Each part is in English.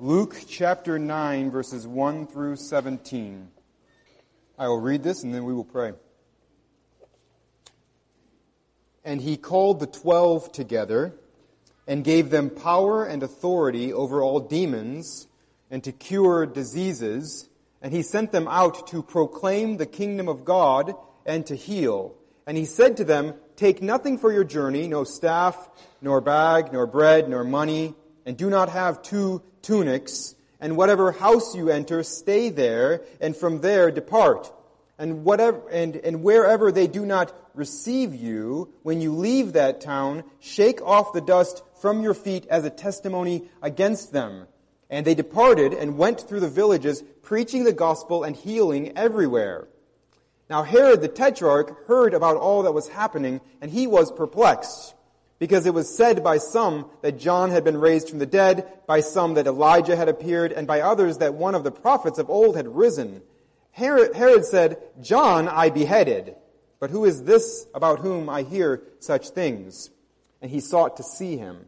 Luke chapter 9, verses 1 through 17. I will read this and then we will pray. And he called the twelve together and gave them power and authority over all demons and to cure diseases. And he sent them out to proclaim the kingdom of God and to heal. And he said to them, Take nothing for your journey, no staff, nor bag, nor bread, nor money, and do not have two tunics, and whatever house you enter, stay there, and from there depart. And whatever, and, and wherever they do not receive you, when you leave that town, shake off the dust from your feet as a testimony against them. And they departed and went through the villages, preaching the gospel and healing everywhere. Now Herod the Tetrarch heard about all that was happening, and he was perplexed because it was said by some that John had been raised from the dead, by some that Elijah had appeared, and by others that one of the prophets of old had risen. Herod, Herod said, John I beheaded, but who is this about whom I hear such things? And he sought to see him.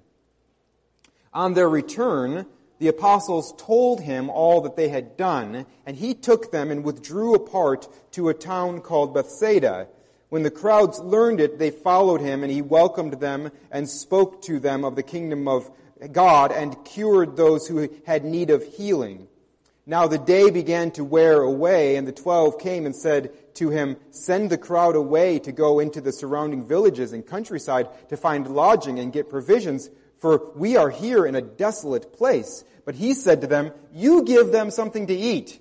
On their return, the apostles told him all that they had done, and he took them and withdrew apart to a town called Bethsaida. When the crowds learned it, they followed him, and he welcomed them and spoke to them of the kingdom of God and cured those who had need of healing. Now the day began to wear away, and the twelve came and said to him, Send the crowd away to go into the surrounding villages and countryside to find lodging and get provisions, for we are here in a desolate place. But he said to them, You give them something to eat.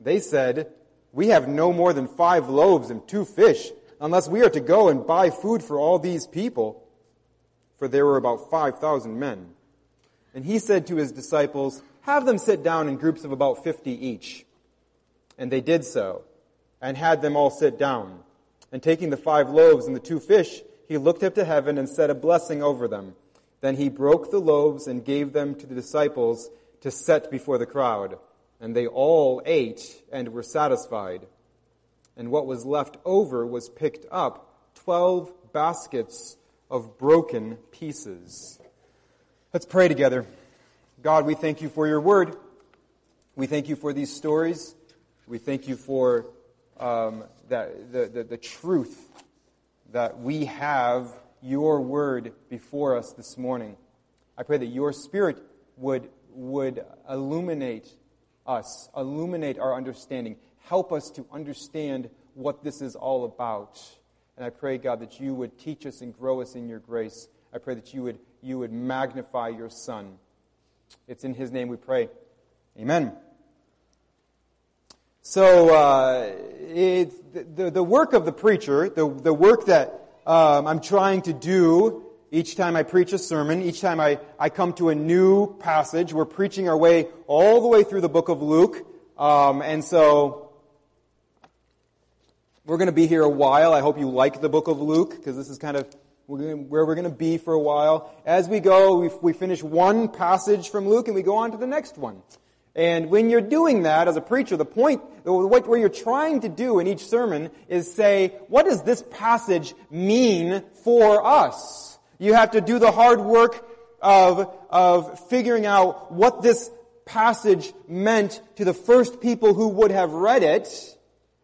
They said, we have no more than five loaves and two fish, unless we are to go and buy food for all these people. For there were about 5,000 men. And he said to his disciples, have them sit down in groups of about 50 each. And they did so, and had them all sit down. And taking the five loaves and the two fish, he looked up to heaven and said a blessing over them. Then he broke the loaves and gave them to the disciples to set before the crowd and they all ate and were satisfied. And what was left over was picked up, twelve baskets of broken pieces. Let's pray together. God, we thank you for your word. We thank you for these stories. We thank you for um, that, the, the, the truth that we have your word before us this morning. I pray that your spirit would, would illuminate us, illuminate our understanding, help us to understand what this is all about. And I pray, God, that you would teach us and grow us in your grace. I pray that you would, you would magnify your Son. It's in his name we pray. Amen. So, uh, it, the, the work of the preacher, the, the work that um, I'm trying to do each time I preach a sermon, each time I, I come to a new passage, we're preaching our way all the way through the book of Luke. Um, and so, we're going to be here a while. I hope you like the book of Luke, because this is kind of where we're going to be for a while. As we go, we, we finish one passage from Luke and we go on to the next one. And when you're doing that as a preacher, the point, what, what you're trying to do in each sermon is say, what does this passage mean for us? You have to do the hard work of, of figuring out what this passage meant to the first people who would have read it,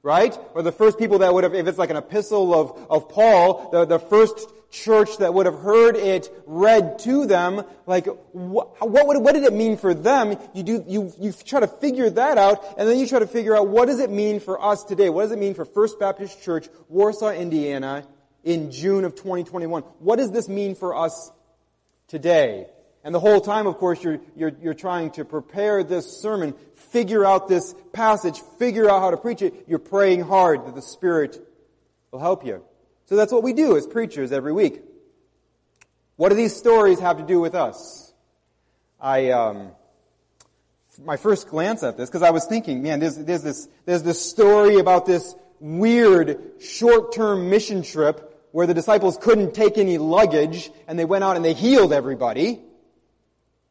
right? Or the first people that would have, if it's like an epistle of, of Paul, the, the first church that would have heard it read to them, like, what, what, would, what did it mean for them? You do, you, you try to figure that out, and then you try to figure out what does it mean for us today? What does it mean for First Baptist Church, Warsaw, Indiana, in June of 2021. What does this mean for us today? And the whole time, of course, you're, you're, you're trying to prepare this sermon, figure out this passage, figure out how to preach it. You're praying hard that the Spirit will help you. So that's what we do as preachers every week. What do these stories have to do with us? I, um, my first glance at this, because I was thinking, man, there's, there's this, there's this story about this weird short-term mission trip where the disciples couldn't take any luggage and they went out and they healed everybody.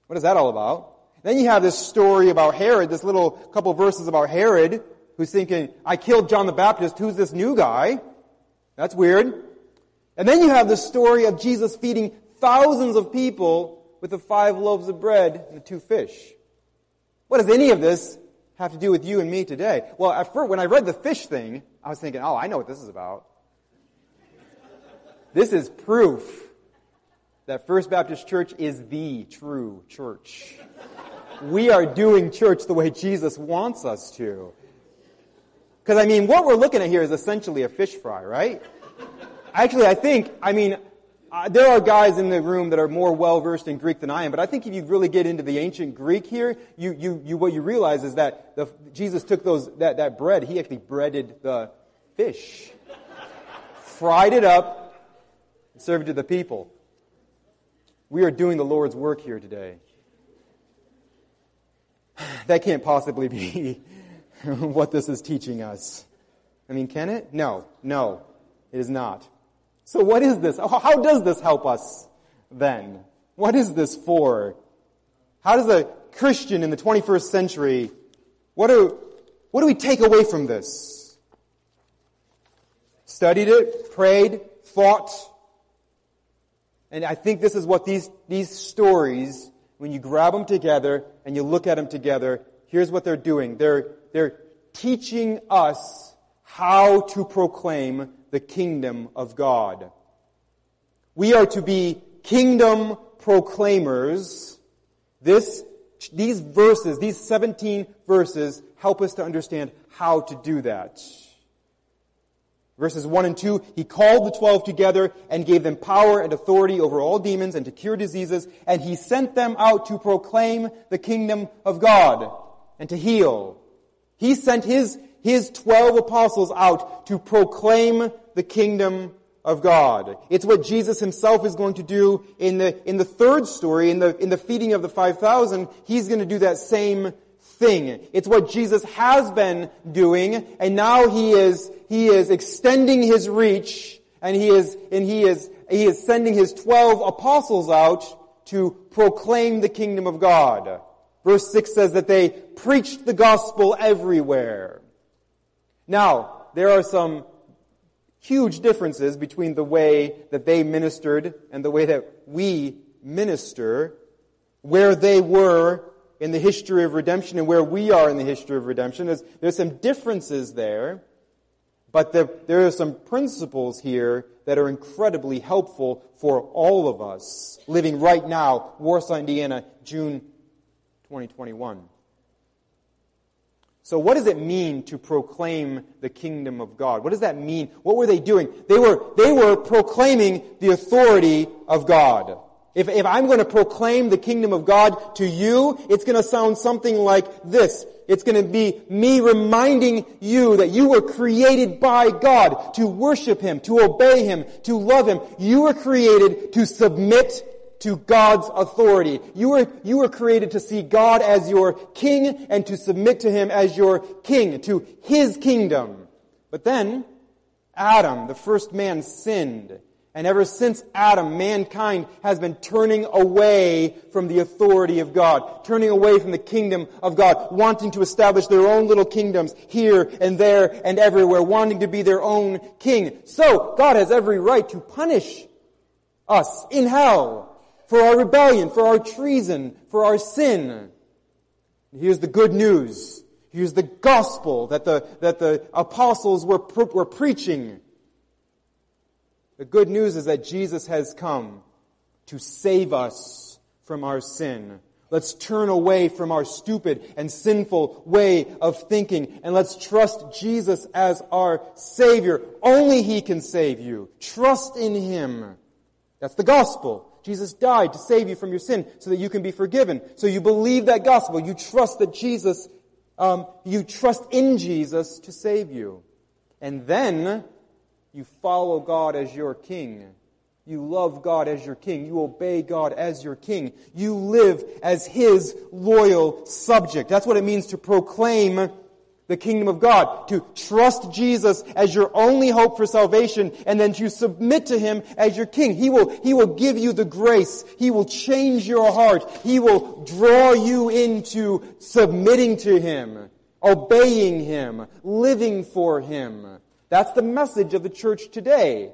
What is that all about? Then you have this story about Herod, this little couple verses about Herod, who's thinking, I killed John the Baptist, who's this new guy? That's weird. And then you have the story of Jesus feeding thousands of people with the five loaves of bread and the two fish. What does any of this have to do with you and me today? Well, at first, when I read the fish thing, I was thinking, oh, I know what this is about. This is proof that First Baptist Church is the true church. We are doing church the way Jesus wants us to. Because, I mean, what we're looking at here is essentially a fish fry, right? Actually, I think, I mean, uh, there are guys in the room that are more well versed in Greek than I am, but I think if you really get into the ancient Greek here, you, you, you what you realize is that the, Jesus took those that, that bread, he actually breaded the fish, fried it up, it to the people. We are doing the Lord's work here today. That can't possibly be what this is teaching us. I mean, can it? No, no, it is not. So what is this? How does this help us then? What is this for? How does a Christian in the 21st century, what do, what do we take away from this? Studied it, prayed, thought. And I think this is what these, these stories, when you grab them together and you look at them together, here's what they're doing. They're, they're teaching us how to proclaim the kingdom of God. We are to be kingdom proclaimers. This, these verses, these 17 verses help us to understand how to do that. Verses 1 and 2, he called the twelve together and gave them power and authority over all demons and to cure diseases, and he sent them out to proclaim the kingdom of God and to heal. He sent his, his twelve apostles out to proclaim the kingdom of God. It's what Jesus himself is going to do in the, in the third story, in the, in the feeding of the 5,000. He's going to do that same thing. It's what Jesus has been doing, and now he is, he is extending his reach, and he is, and he is, he is sending his 12 apostles out to proclaim the kingdom of God. Verse 6 says that they preached the gospel everywhere. Now, there are some huge differences between the way that they ministered and the way that we minister, where they were in the history of redemption and where we are in the history of redemption. There's, there's some differences there, but the, there are some principles here that are incredibly helpful for all of us living right now, Warsaw, Indiana, June 2021. So what does it mean to proclaim the kingdom of God? What does that mean? What were they doing? They were, they were proclaiming the authority of God. If, if I'm going to proclaim the kingdom of God to you, it's going to sound something like this. It's going to be me reminding you that you were created by God to worship Him, to obey Him, to love Him. You were created to submit to God's authority. You were, you were created to see God as your king and to submit to him as your king, to his kingdom. But then, Adam, the first man, sinned. And ever since Adam, mankind has been turning away from the authority of God, turning away from the kingdom of God, wanting to establish their own little kingdoms here and there and everywhere, wanting to be their own king. So, God has every right to punish us in hell for our rebellion, for our treason, for our sin. Here's the good news. Here's the gospel that the, that the apostles were, were preaching. The good news is that Jesus has come to save us from our sin. Let's turn away from our stupid and sinful way of thinking and let's trust Jesus as our Savior. Only He can save you. Trust in Him. That's the gospel. Jesus died to save you from your sin so that you can be forgiven. So you believe that gospel. You trust that Jesus, um, you trust in Jesus to save you. And then you follow God as your king. You love God as your king. You obey God as your king. You live as his loyal subject. That's what it means to proclaim the kingdom of God, to trust Jesus as your only hope for salvation, and then to submit to Him as your King. He will, He will give you the grace. He will change your heart. He will draw you into submitting to Him, obeying Him, living for Him. That's the message of the church today.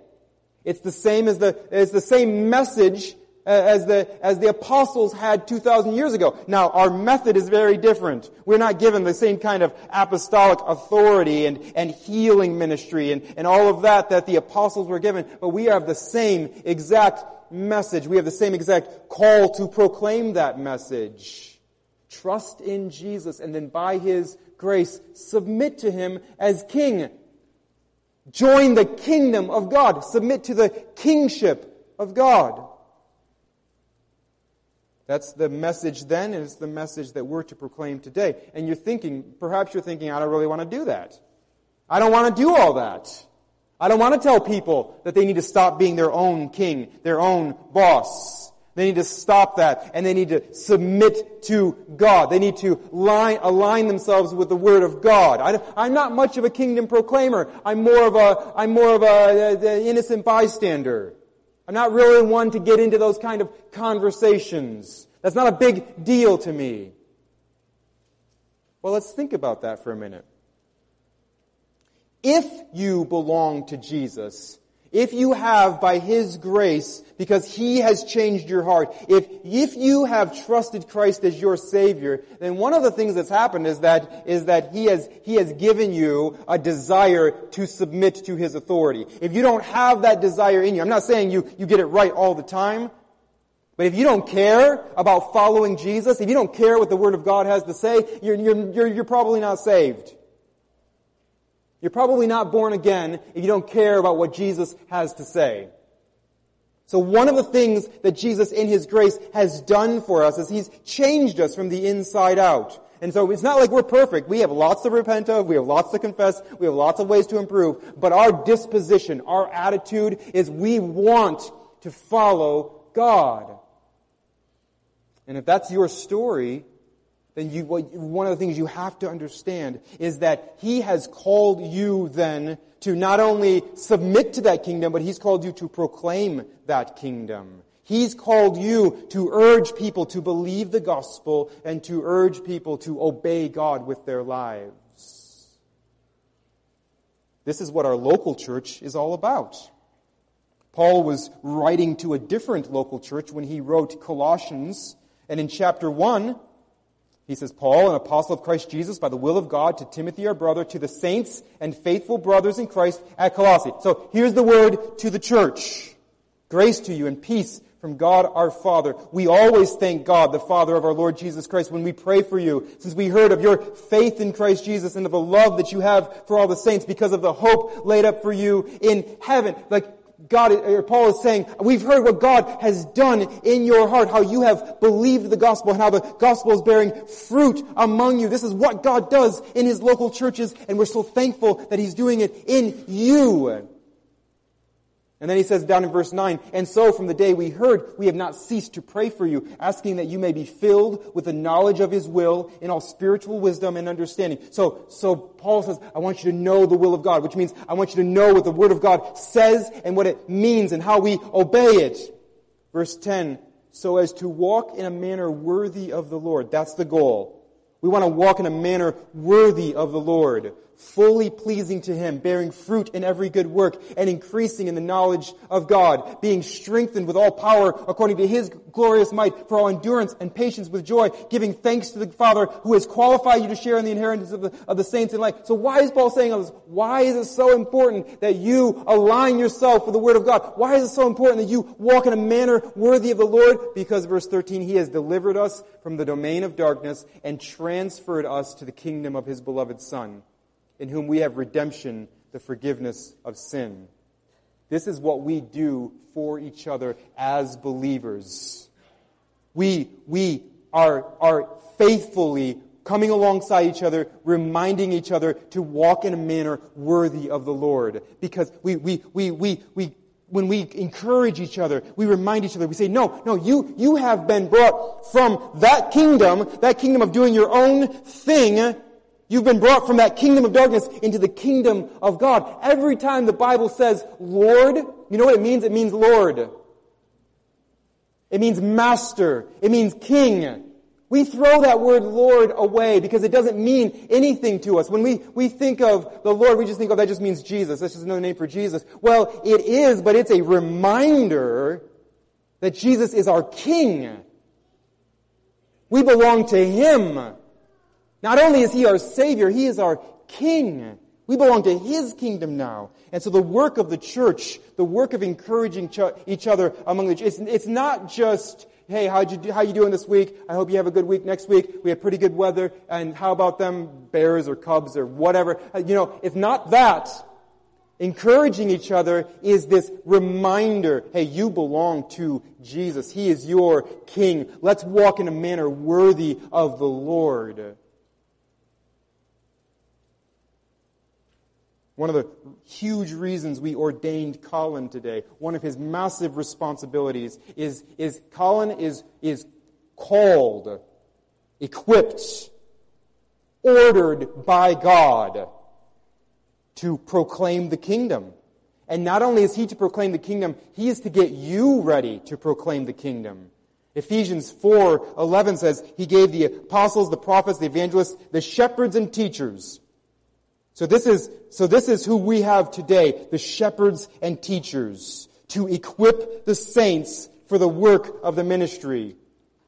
It's the same as the, it's the same message uh, as the, as the apostles had 2,000 years ago. Now, our method is very different. We're not given the same kind of apostolic authority and, and healing ministry and, and all of that that the apostles were given, but we have the same exact message. We have the same exact call to proclaim that message. Trust in Jesus and then by His grace submit to Him as King. Join the kingdom of God. Submit to the kingship of God. That's the message then, and it's the message that we're to proclaim today. And you're thinking, perhaps you're thinking, I don't really want to do that. I don't want to do all that. I don't want to tell people that they need to stop being their own king, their own boss. They need to stop that and they need to submit to God. They need to line, align themselves with the Word of God. I, am not much of a kingdom proclaimer. I'm more of a, I'm more of a, a, a innocent bystander. I'm not really one to get into those kind of conversations. That's not a big deal to me. Well, let's think about that for a minute. If you belong to Jesus, if you have by His grace, because He has changed your heart, if, if you have trusted Christ as your Savior, then one of the things that's happened is that, is that He has, He has given you a desire to submit to His authority. If you don't have that desire in you, I'm not saying you, you get it right all the time, but if you don't care about following Jesus, if you don't care what the Word of God has to say, you're, you're, you're, you're probably not saved. You're probably not born again if you don't care about what Jesus has to say. So one of the things that Jesus in His grace has done for us is He's changed us from the inside out. And so it's not like we're perfect. We have lots to repent of. We have lots to confess. We have lots of ways to improve. But our disposition, our attitude is we want to follow God. And if that's your story, then you, one of the things you have to understand is that He has called you then to not only submit to that kingdom, but He's called you to proclaim that kingdom. He's called you to urge people to believe the gospel and to urge people to obey God with their lives. This is what our local church is all about. Paul was writing to a different local church when he wrote Colossians, and in chapter 1, he says, Paul, an apostle of Christ Jesus, by the will of God, to Timothy our brother, to the saints and faithful brothers in Christ at Colossae. So here's the word to the church. Grace to you and peace from God our Father. We always thank God, the Father of our Lord Jesus Christ, when we pray for you, since we heard of your faith in Christ Jesus and of the love that you have for all the saints because of the hope laid up for you in heaven. Like, God, or Paul is saying, we've heard what God has done in your heart, how you have believed the gospel and how the gospel is bearing fruit among you. This is what God does in His local churches and we're so thankful that He's doing it in you. And then he says down in verse 9, and so from the day we heard, we have not ceased to pray for you, asking that you may be filled with the knowledge of his will in all spiritual wisdom and understanding. So, so Paul says, I want you to know the will of God, which means I want you to know what the word of God says and what it means and how we obey it. Verse 10, so as to walk in a manner worthy of the Lord. That's the goal. We want to walk in a manner worthy of the Lord fully pleasing to Him, bearing fruit in every good work, and increasing in the knowledge of God, being strengthened with all power according to His glorious might for all endurance and patience with joy, giving thanks to the Father who has qualified you to share in the inheritance of the, of the saints in light. So why is Paul saying all this? Why is it so important that you align yourself with the Word of God? Why is it so important that you walk in a manner worthy of the Lord? Because verse 13, He has delivered us from the domain of darkness and transferred us to the kingdom of His beloved Son in whom we have redemption, the forgiveness of sin. This is what we do for each other as believers. We, we are, are faithfully coming alongside each other, reminding each other to walk in a manner worthy of the Lord. Because we, we, we, we, we, when we encourage each other, we remind each other, we say, no, no, you, you have been brought from that kingdom, that kingdom of doing your own thing, You've been brought from that kingdom of darkness into the kingdom of God. Every time the Bible says Lord, you know what it means? It means Lord. It means master. It means king. We throw that word Lord away because it doesn't mean anything to us. When we, we think of the Lord, we just think, oh, that just means Jesus. That's just another name for Jesus. Well, it is, but it's a reminder That Jesus is our King. We belong to Him. Not only is He our Savior, He is our King. We belong to His kingdom now. And so the work of the church, the work of encouraging each other among the, it's, it's not just, hey, how'd you do, how you doing this week? I hope you have a good week next week. We have pretty good weather. And how about them bears or cubs or whatever? Uh, you know, if not that, encouraging each other is this reminder, hey, you belong to Jesus. He is your King. Let's walk in a manner worthy of the Lord. One of the huge reasons we ordained Colin today, one of his massive responsibilities is, is Colin is, is called, equipped, ordered by God to proclaim the kingdom. And not only is he to proclaim the kingdom, he is to get you ready to proclaim the kingdom. Ephesians 4:11 says he gave the apostles, the prophets, the evangelists, the shepherds and teachers so this is, so this is who we have today, the shepherds and teachers, to equip the saints for the work of the ministry.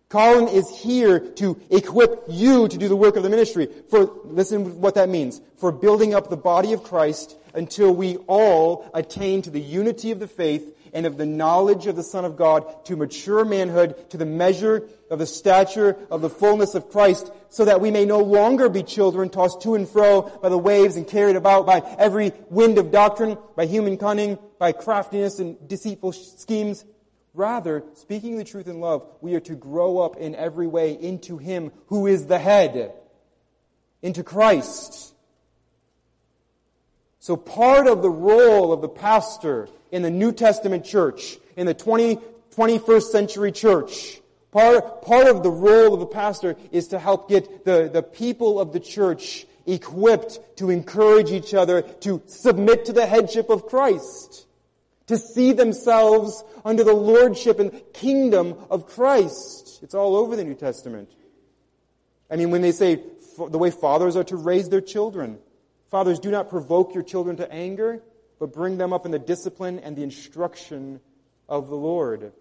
Colin is here to equip you to do the work of the ministry. For, listen what that means. For building up the body of Christ until we all attain to the unity of the faith and of the knowledge of the Son of God to mature manhood, to the measure of the stature of the fullness of Christ, so that we may no longer be children tossed to and fro by the waves and carried about by every wind of doctrine, by human cunning, by craftiness and deceitful schemes. Rather, speaking the truth in love, we are to grow up in every way into Him who is the head, into Christ. So part of the role of the pastor in the New Testament church, in the 20, 21st century church. Part, part of the role of the pastor is to help get the, the people of the church equipped to encourage each other to submit to the headship of Christ, to see themselves under the lordship and kingdom of Christ. It's all over the New Testament. I mean, when they say the way fathers are to raise their children, fathers do not provoke your children to anger, but bring them up in the discipline and the instruction of the Lord,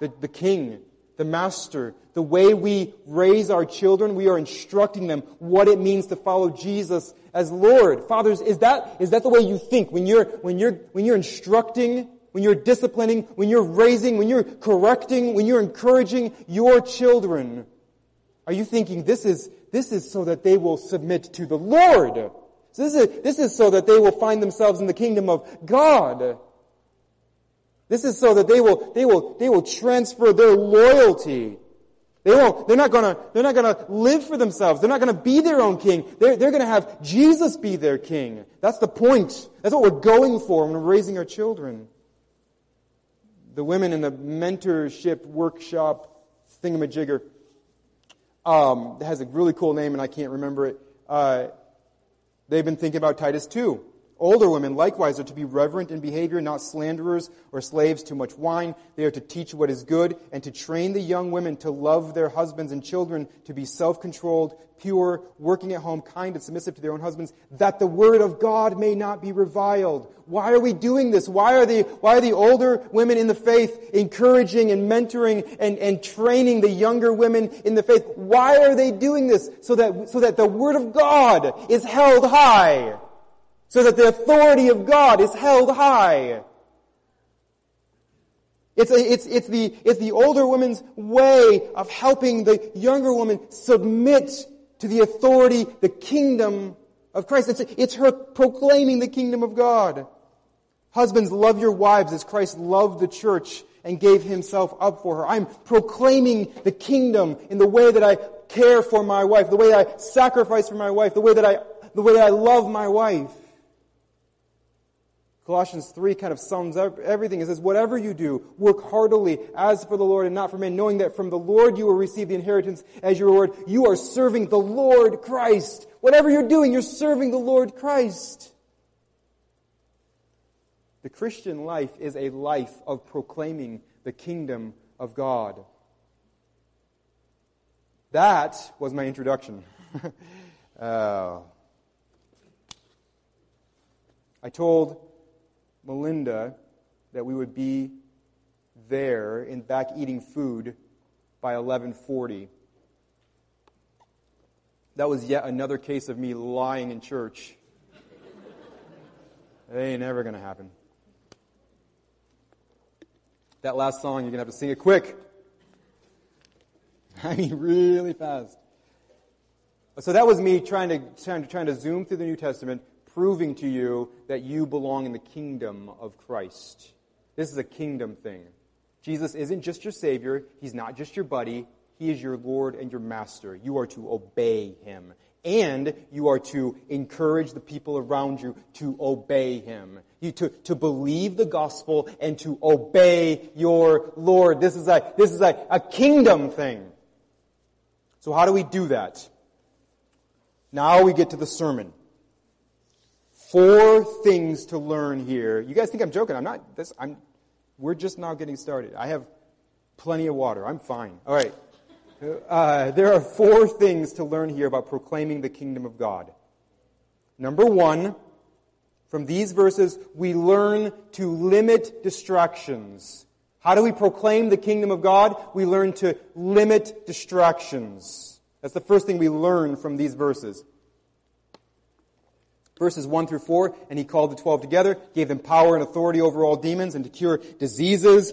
the, the King, the Master. The way we raise our children, we are instructing them what it means to follow Jesus as Lord. Fathers, is that, is that the way you think when you're, when you're, when you're instructing, when you're disciplining, when you're raising, when you're correcting, when you're encouraging your children? Are you thinking this is, this is so that they will submit to the Lord? So this is, this is so that they will find themselves in the kingdom of God. This is so that they will, they will, they will transfer their loyalty. They won't, they're not gonna, they're not gonna live for themselves. They're not gonna be their own king. They're, they're gonna have Jesus be their king. That's the point. That's what we're going for when we're raising our children. The women in the mentorship workshop thingamajigger, um, has a really cool name and I can't remember it. Uh, They've been thinking about Titus 2. Older women likewise are to be reverent in behavior, not slanderers or slaves to much wine. They are to teach what is good and to train the young women to love their husbands and children, to be self-controlled, pure, working at home, kind and submissive to their own husbands, that the word of God may not be reviled. Why are we doing this? Why are the, why are the older women in the faith encouraging and mentoring and, and training the younger women in the faith? Why are they doing this? So that, so that the word of God is held high. So that the authority of God is held high. It's, a, it's, it's, the, it's the older woman's way of helping the younger woman submit to the authority, the kingdom of Christ. It's, it's her proclaiming the kingdom of God. Husbands, love your wives as Christ loved the church and gave himself up for her. I'm proclaiming the kingdom in the way that I care for my wife, the way that I sacrifice for my wife, the way that I, the way that I love my wife. Colossians 3 kind of sums up everything. It says, whatever you do, work heartily as for the Lord and not for men, knowing that from the Lord you will receive the inheritance as your reward. You are serving the Lord Christ. Whatever you're doing, you're serving the Lord Christ. The Christian life is a life of proclaiming the kingdom of God. That was my introduction. uh, I told Melinda that we would be there in back eating food by 1140. That was yet another case of me lying in church. it ain't never going to happen. That last song, you're going to have to sing it quick. I mean, really fast. So that was me trying to, trying to, trying to zoom through the New Testament, proving to you that you belong in the kingdom of Christ. This is a kingdom thing. Jesus isn't just your Savior. He's not just your buddy. He is your Lord and your Master. You are to obey Him. And you are to encourage the people around you to obey Him. You to, to believe the gospel and to obey your Lord. This is a, this is a, a kingdom thing. So how do we do that? Now we get to the sermon. Four things to learn here. You guys think I'm joking. I'm not, this, I'm, we're just now getting started. I have plenty of water. I'm fine. All right. Uh, there are four things to learn here about proclaiming the kingdom of God. Number one, from these verses, we learn to limit distractions. How do we proclaim the kingdom of God? We learn to limit distractions. That's the first thing we learn from these verses. Verses 1 through 4, and he called the twelve together, gave them power and authority over all demons and to cure diseases,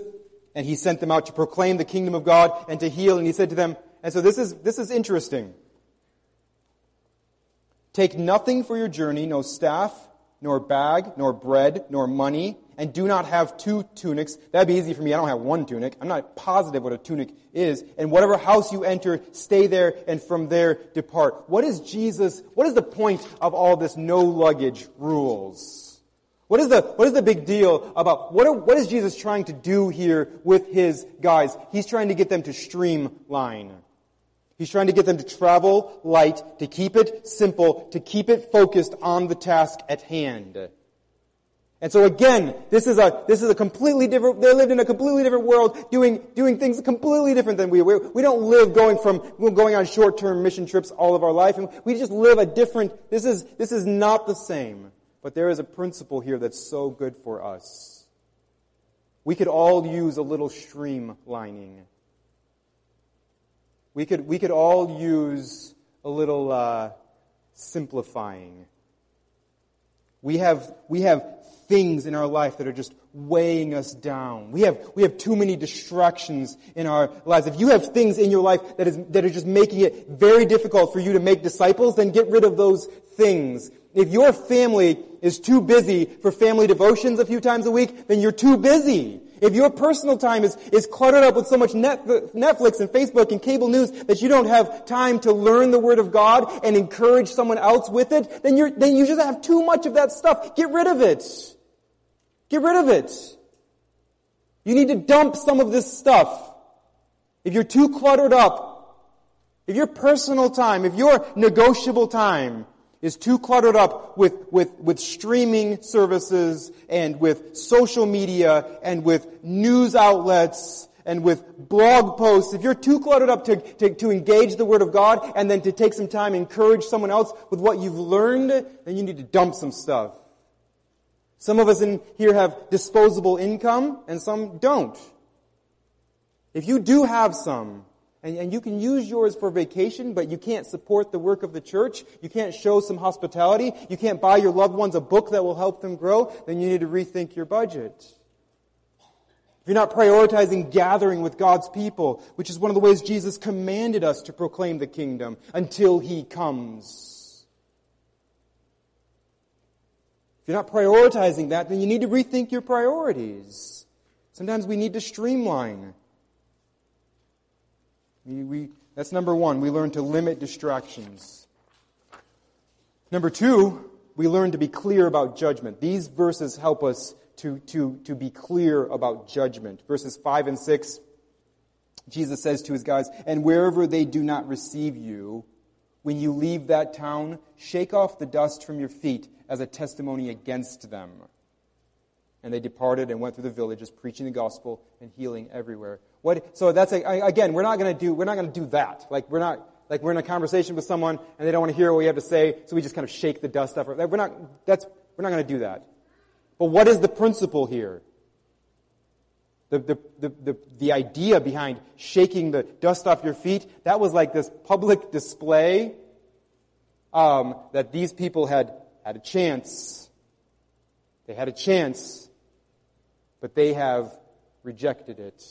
and he sent them out to proclaim the kingdom of God and to heal, and he said to them, and so this is, this is interesting. Take nothing for your journey, no staff, nor bag, nor bread, nor money, and do not have two tunics. That'd be easy for me. I don't have one tunic. I'm not positive what a tunic is. And whatever house you enter, stay there, and from there depart. What is Jesus, what is the point of all this no luggage rules? What is the, what is the big deal about, what, are, what is Jesus trying to do here with his guys? He's trying to get them to streamline. He's trying to get them to travel light, to keep it simple, to keep it focused on the task at hand. And so again, this is a, this is a completely different, they lived in a completely different world, doing, doing things completely different than we. We, we don't live going from, going on short-term mission trips all of our life, and we just live a different, this is, this is not the same. But there is a principle here that's so good for us. We could all use a little streamlining. We could, we could all use a little uh, simplifying. We have, we have things in our life that are just weighing us down. We have, we have too many distractions in our lives. If you have things in your life that is, that are just making it very difficult for you to make disciples, then get rid of those things. If your family is too busy for family devotions a few times a week, then you're too busy. If your personal time is, is cluttered up with so much Netflix and Facebook and cable news that you don't have time to learn the Word of God and encourage someone else with it, then you're, then you just have too much of that stuff. Get rid of it. Get rid of it. You need to dump some of this stuff. If you're too cluttered up, if your personal time, if your negotiable time is too cluttered up with, with, with streaming services and with social media and with news outlets and with blog posts, if you're too cluttered up to, to, to engage the Word of God and then to take some time and encourage someone else with what you've learned, then you need to dump some stuff. Some of us in here have disposable income and some don't. If you do have some, and, and you can use yours for vacation, but you can't support the work of the church. You can't show some hospitality. You can't buy your loved ones a book that will help them grow. Then you need to rethink your budget. If you're not prioritizing gathering with God's people, which is one of the ways Jesus commanded us to proclaim the kingdom until He comes. If you're not prioritizing that, then you need to rethink your priorities. Sometimes we need to streamline. We, we, that's number one. We learn to limit distractions. Number two, we learn to be clear about judgment. These verses help us to, to, to be clear about judgment. Verses 5 and 6, Jesus says to his guys, And wherever they do not receive you, when you leave that town, shake off the dust from your feet as a testimony against them. And they departed and went through the villages, preaching the gospel and healing everywhere. What, so that's again, we're not going to do, we're not going to do that. Like we're not, like we're in a conversation with someone and they don't want to hear what we have to say, so we just kind of shake the dust off. We're not, that's, we're not going to do that. But what is the principle here? The, the, the, the, the idea behind shaking the dust off your feet, that was like this public display um, that these people had had a chance. They had a chance, but they have rejected it.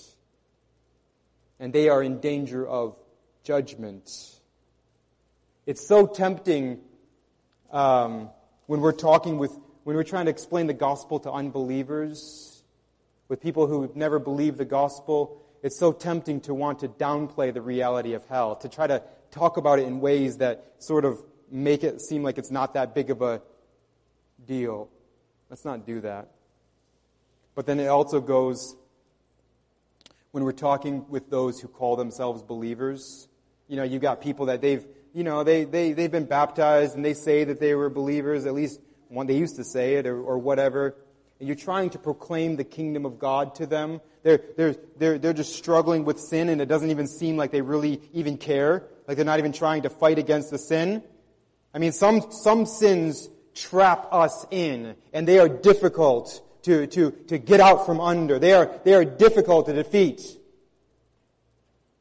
And they are in danger of judgment. It's so tempting um, when we're talking with, when we're trying to explain the gospel to unbelievers, with people who have never believe the gospel. It's so tempting to want to downplay the reality of hell, to try to talk about it in ways that sort of make it seem like it's not that big of a deal. Let's not do that. But then it also goes when we're talking with those who call themselves believers. You know, you've got people that they've, you know, they, they, they've been baptized and they say that they were believers, at least one, they used to say it or, or whatever. And you're trying to proclaim the kingdom of God to them. They're, they're, they're, they're just struggling with sin and it doesn't even seem like they really even care. Like they're not even trying to fight against the sin. I mean, some, some sins trap us in, and they are difficult to, to, to get out from under. They are, they are difficult to defeat.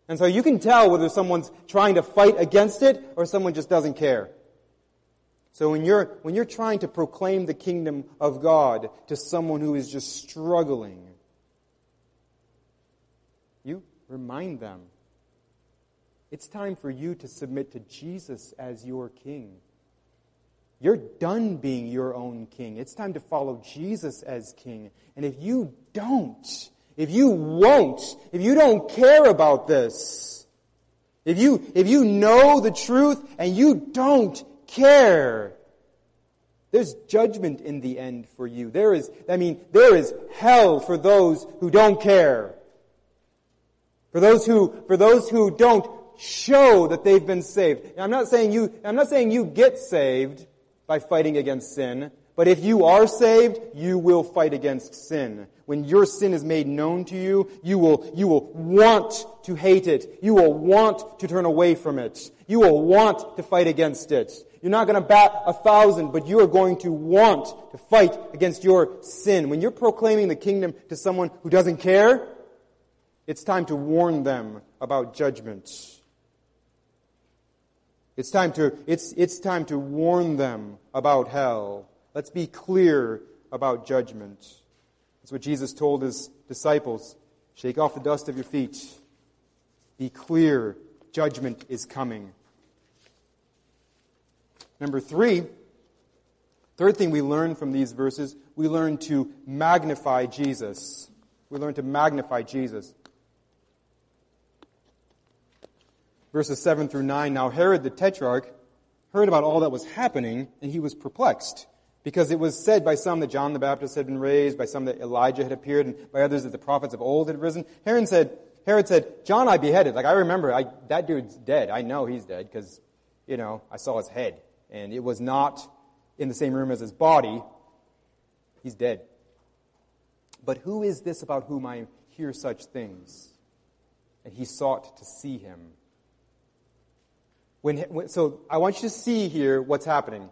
And so you can tell whether someone's trying to fight against it or someone just doesn't care. So when you're, when you're trying to proclaim the kingdom of God to someone who is just struggling, you remind them it's time for you to submit to Jesus as your king. You're done being your own king. It's time to follow Jesus as king. And if you don't, if you won't, if you don't care about this, if you, if you know the truth and you don't care, there's judgment in the end for you. There is, I mean, there is hell for those who don't care. For those who, for those who don't show that they've been saved. I'm not saying you, I'm not saying you get saved by fighting against sin, but if you are saved, you will fight against sin. When your sin is made known to you, you will, you will want to hate it. You will want to turn away from it. You will want to fight against it. You're not going to bat a thousand, but you are going to want to fight against your sin. When you're proclaiming the kingdom to someone who doesn't care, it's time to warn them about judgment. It's time to, it's, it's time to warn them about hell. Let's be clear about judgment. That's what Jesus told his disciples. Shake off the dust of your feet. Be clear. Judgment is coming. Number three, third thing we learn from these verses, we learn to magnify Jesus. We learn to magnify Jesus. Verses 7 through 9. Now Herod the Tetrarch heard about all that was happening, and he was perplexed. Because it was said by some that John the Baptist had been raised, by some that Elijah had appeared, and by others that the prophets of old had risen. Herod said, Herod said, John I beheaded. Like I remember, I, that dude's dead. I know he's dead because, you know, I saw his head. And it was not in the same room as his body. He's dead. But who is this about whom I hear such things? And he sought to see him. When, when, so I want you to see here what's happening.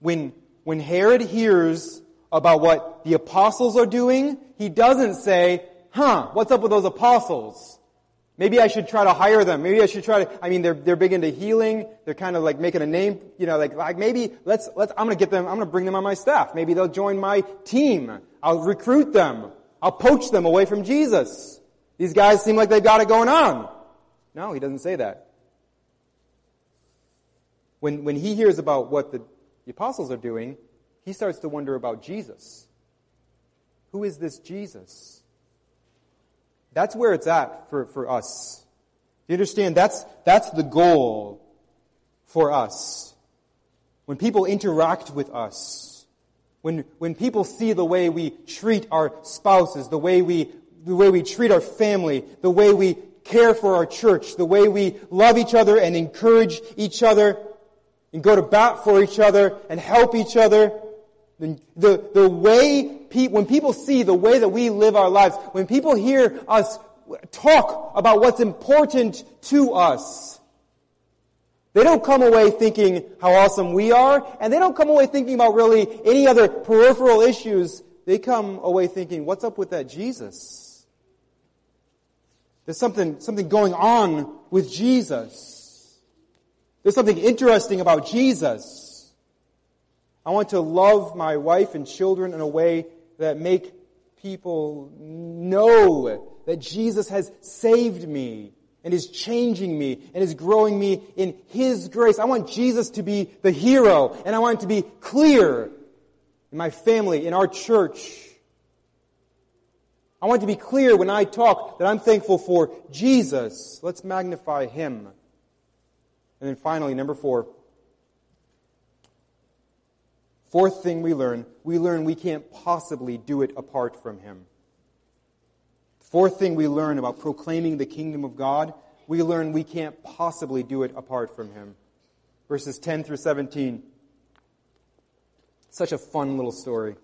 When, when Herod hears about what the apostles are doing, he doesn't say, huh, what's up with those apostles? Maybe I should try to hire them. Maybe I should try to, I mean, they're, they're big into healing. They're kind of like making a name, you know, like, like maybe let's, let's, I'm gonna get them, I'm gonna bring them on my staff. Maybe they'll join my team. I'll recruit them. I'll poach them away from Jesus. These guys seem like they've got it going on. No, he doesn't say that. When, when he hears about what the, the apostles are doing, he starts to wonder about Jesus. Who is this Jesus? That's where it's at for, for us. Do you understand? That's, that's the goal for us. When people interact with us, when, when people see the way we treat our spouses, the way we, the way we treat our family, the way we care for our church, the way we love each other and encourage each other, and go to bat for each other and help each other. The, the, the way, pe- when people see the way that we live our lives, when people hear us talk about what's important to us, they don't come away thinking how awesome we are, and they don't come away thinking about really any other peripheral issues. They come away thinking, what's up with that Jesus? There's something, something going on with Jesus. There's something interesting about Jesus. I want to love my wife and children in a way that make people know that Jesus has saved me and is changing me and is growing me in His grace. I want Jesus to be the hero and I want it to be clear in my family, in our church. I want to be clear when I talk that I'm thankful for Jesus. Let's magnify Him. And then finally, number four. Fourth thing we learn, we learn we can't possibly do it apart from Him. Fourth thing we learn about proclaiming the kingdom of God, we learn we can't possibly do it apart from Him. Verses 10 through 17. Such a fun little story.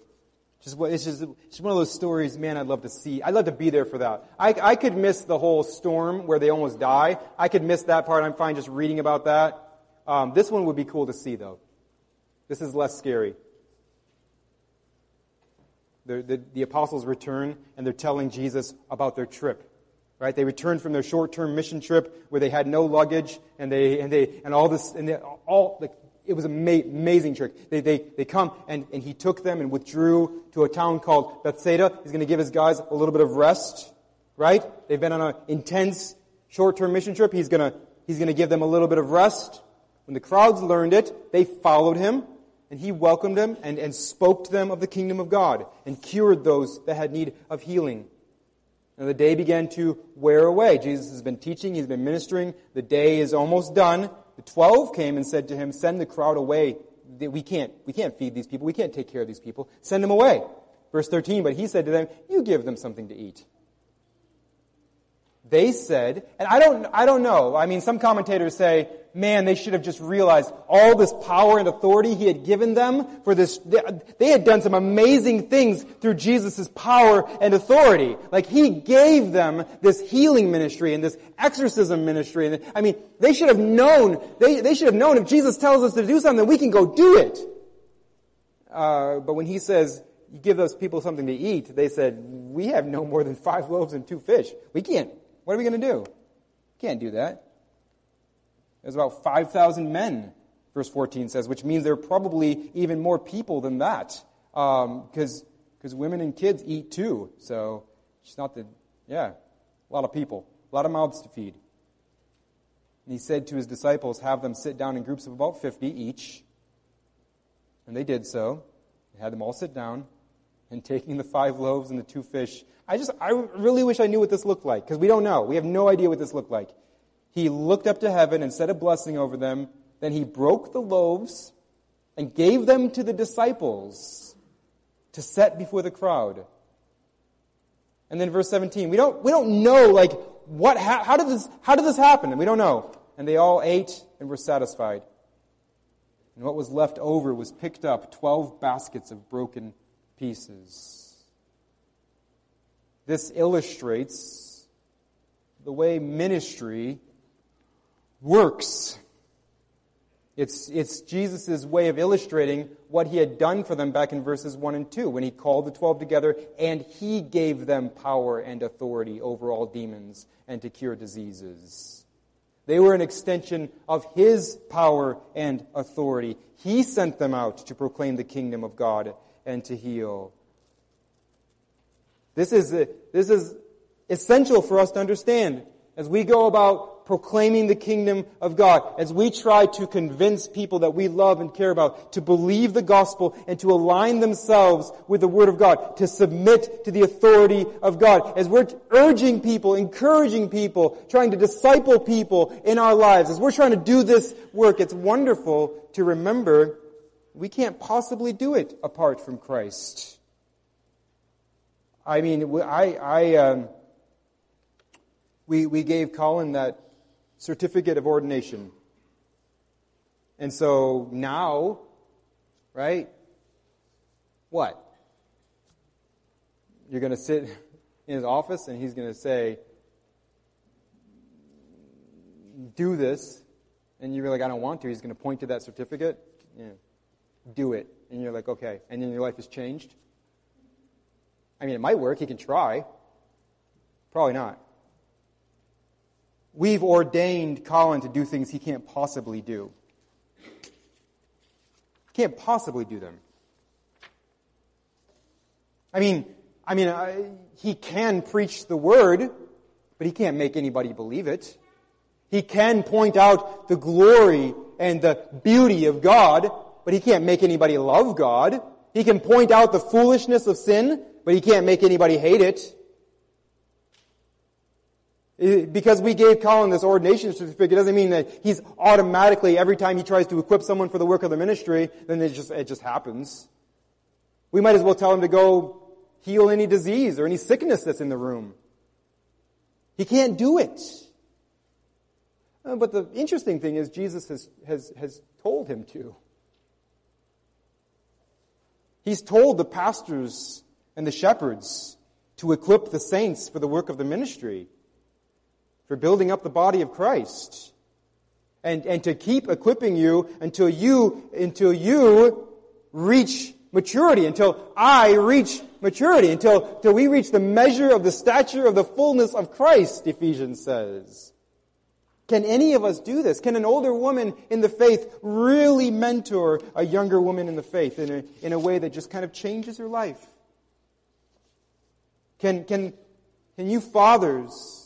Just, it's just, it's one of those stories, man, I'd love to see. I'd love to be there for that. I, I could miss the whole storm where they almost die. I could miss that part. I'm fine just reading about that. Um, this one would be cool to see, though. This is less scary. The, the, the apostles return and they're telling Jesus about their trip. Right? They returned from their short-term mission trip where they had no luggage and they, and they, and all this, and they, all, the, it was an ama- amazing trick. They, they, they come and, and he took them and withdrew to a town called Bethsaida. He's going to give his guys a little bit of rest. Right? They've been on an intense short-term mission trip. He's going to, he's going to give them a little bit of rest. When the crowds learned it, they followed him and he welcomed them and, and spoke to them of the kingdom of God and cured those that had need of healing. And the day began to wear away. Jesus has been teaching, he's been ministering. The day is almost done. The twelve came and said to him, Send the crowd away. We can't, we can't feed these people. We can't take care of these people. Send them away. Verse 13, but he said to them, You give them something to eat. They said, and I don't, I don't know. I mean, some commentators say, man, they should have just realized all this power and authority he had given them for this. They had done some amazing things through Jesus' power and authority. Like he gave them this healing ministry and this exorcism ministry. I mean, they should have known, they, they should have known if Jesus tells us to do something, we can go do it. Uh, but when he says, you give those people something to eat, they said, we have no more than five loaves and two fish. We can't what are we going to do? Can't do that. There's about 5,000 men, verse 14 says, which means there are probably even more people than that. Because um, because women and kids eat too. So it's not the, yeah, a lot of people, a lot of mouths to feed. And he said to his disciples, have them sit down in groups of about 50 each. And they did so. They had them all sit down. And taking the five loaves and the two fish, I just, I really wish I knew what this looked like, because we don't know. We have no idea what this looked like. He looked up to heaven and said a blessing over them. Then he broke the loaves and gave them to the disciples to set before the crowd. And then verse 17, we don't, we don't know, like, what, how, how did this, how did this happen? And we don't know. And they all ate and were satisfied. And what was left over was picked up 12 baskets of broken pieces. This illustrates the way ministry works. It's, it's Jesus' way of illustrating what he had done for them back in verses 1 and 2 when he called the 12 together and he gave them power and authority over all demons and to cure diseases. They were an extension of his power and authority. He sent them out to proclaim the kingdom of God and to heal. This is, this is essential for us to understand as we go about proclaiming the kingdom of God, as we try to convince people that we love and care about to believe the gospel and to align themselves with the word of God, to submit to the authority of God, as we're urging people, encouraging people, trying to disciple people in our lives, as we're trying to do this work, it's wonderful to remember we can't possibly do it apart from Christ. I mean, I, I, um, we, we gave Colin that certificate of ordination. And so now, right? What? You're going to sit in his office and he's going to say, do this. And you're like, I don't want to. He's going to point to that certificate. Yeah. Do it. And you're like, okay. And then your life has changed. I mean, it might work. He can try. Probably not. We've ordained Colin to do things he can't possibly do. Can't possibly do them. I mean, I mean, uh, he can preach the word, but he can't make anybody believe it. He can point out the glory and the beauty of God, but he can't make anybody love God. He can point out the foolishness of sin, but he can't make anybody hate it. Because we gave Colin this ordination certificate doesn't mean that he's automatically, every time he tries to equip someone for the work of the ministry, then it just, it just happens. We might as well tell him to go heal any disease or any sickness that's in the room. He can't do it. Uh, but the interesting thing is Jesus has, has, has told him to. He's told the pastors and the shepherds to equip the saints for the work of the ministry, for building up the body of Christ, and, and to keep equipping you until you, until you reach maturity, until I reach maturity, until, until we reach the measure of the stature of the fullness of Christ, Ephesians says. Can any of us do this? Can an older woman in the faith really mentor a younger woman in the faith in a, in a way that just kind of changes her life? Can, can, can you fathers,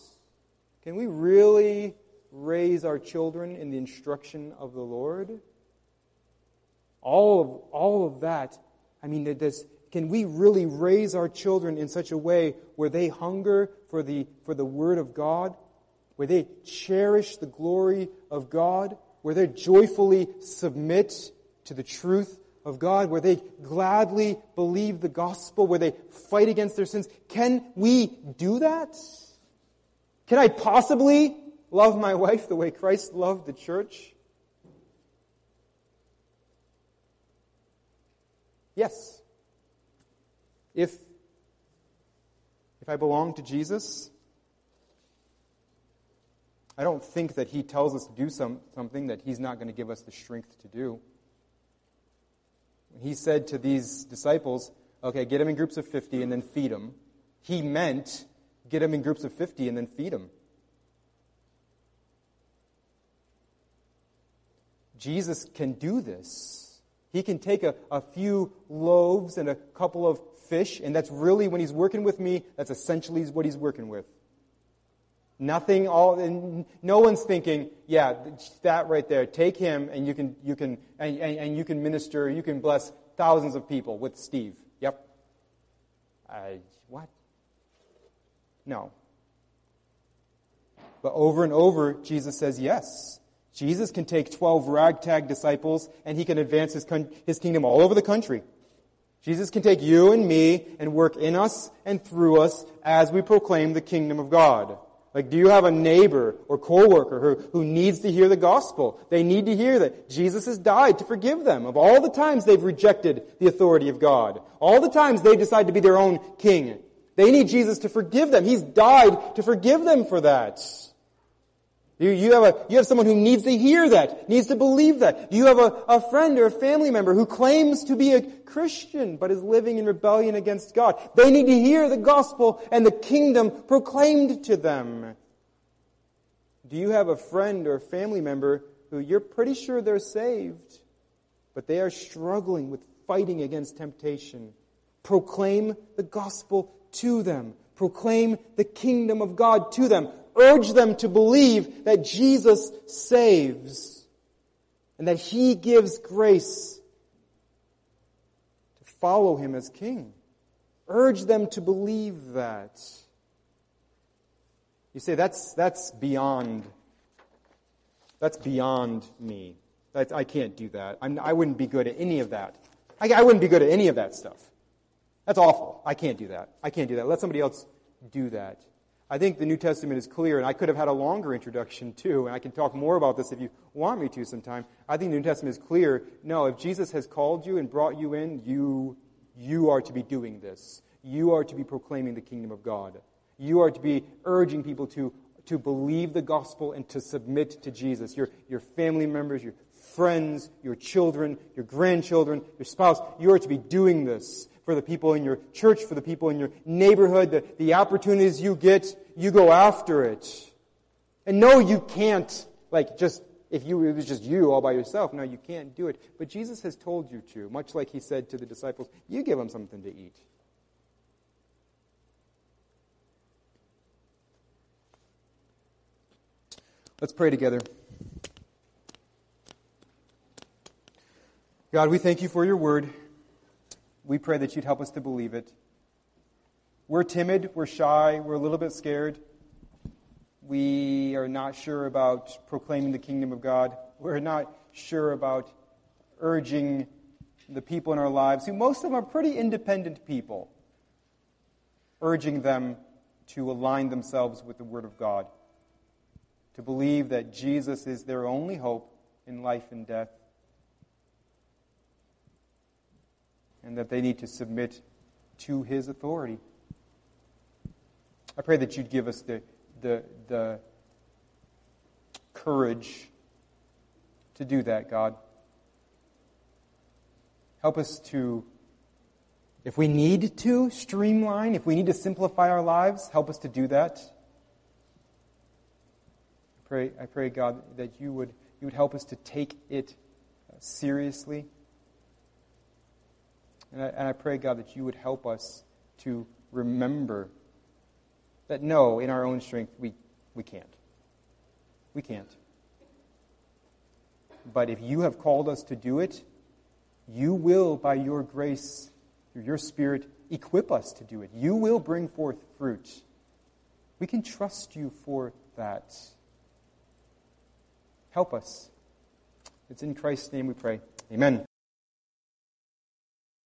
can we really raise our children in the instruction of the Lord? All of, all of that, I mean, can we really raise our children in such a way where they hunger for the, for the Word of God? where they cherish the glory of God, where they joyfully submit to the truth of God, where they gladly believe the gospel, where they fight against their sins. Can we do that? Can I possibly love my wife the way Christ loved the church? Yes. If, if I belong to Jesus, I don't think that he tells us to do some, something that he's not going to give us the strength to do. He said to these disciples, okay, get them in groups of 50 and then feed them. He meant get them in groups of 50 and then feed them. Jesus can do this. He can take a, a few loaves and a couple of fish, and that's really when he's working with me, that's essentially what he's working with. Nothing, all, and no one's thinking, yeah, that right there, take him and you can, you can, and, and, and you can minister, you can bless thousands of people with Steve. Yep. I, what? No. But over and over, Jesus says yes. Jesus can take 12 ragtag disciples and he can advance his, his kingdom all over the country. Jesus can take you and me and work in us and through us as we proclaim the kingdom of God. Like, do you have a neighbor or coworker who, who needs to hear the gospel? They need to hear that Jesus has died to forgive them of all the times they've rejected the authority of God. All the times they decide to be their own king. They need Jesus to forgive them. He's died to forgive them for that. You, you, have a, you have someone who needs to hear that, needs to believe that. Do you have a, a friend or a family member who claims to be a Christian but is living in rebellion against God. They need to hear the gospel and the kingdom proclaimed to them. Do you have a friend or a family member who you're pretty sure they're saved, but they are struggling with fighting against temptation? Proclaim the gospel to them. Proclaim the kingdom of God to them urge them to believe that Jesus saves and that He gives grace to follow Him as King. Urge them to believe that. You say, that's, that's beyond, that's beyond me. That's, I can't do that. I'm, I would not be good at any of that. I, I wouldn't be good at any of that stuff. That's awful. I can't do that. I can't do that. Let somebody else do that. I think the New Testament is clear, and I could have had a longer introduction too, and I can talk more about this if you want me to sometime. I think the New Testament is clear. No, if Jesus has called you and brought you in, you, you are to be doing this. You are to be proclaiming the kingdom of God. You are to be urging people to, to believe the gospel and to submit to Jesus. Your, your family members, your friends, your children, your grandchildren, your spouse, you are to be doing this for the people in your church, for the people in your neighborhood, the, the opportunities you get, you go after it. And no, you can't, like, just, if you, it was just you all by yourself, no, you can't do it. But Jesus has told you to, much like he said to the disciples, you give them something to eat. Let's pray together. God, we thank you for your word. We pray that you'd help us to believe it. We're timid, we're shy, we're a little bit scared. We are not sure about proclaiming the kingdom of God. We're not sure about urging the people in our lives, who most of them are pretty independent people, urging them to align themselves with the Word of God, to believe that Jesus is their only hope in life and death, and that they need to submit to His authority. I pray that you'd give us the, the, the courage to do that, God. Help us to, if we need to streamline, if we need to simplify our lives, help us to do that. I pray, I pray God, that you would, you would help us to take it seriously. And I, and I pray, God, that you would help us to remember that no, in our own strength, we, we can't. We can't. But if you have called us to do it, you will, by your grace, through your Spirit, equip us to do it. You will bring forth fruit. We can trust you for that. Help us. It's in Christ's name we pray. Amen.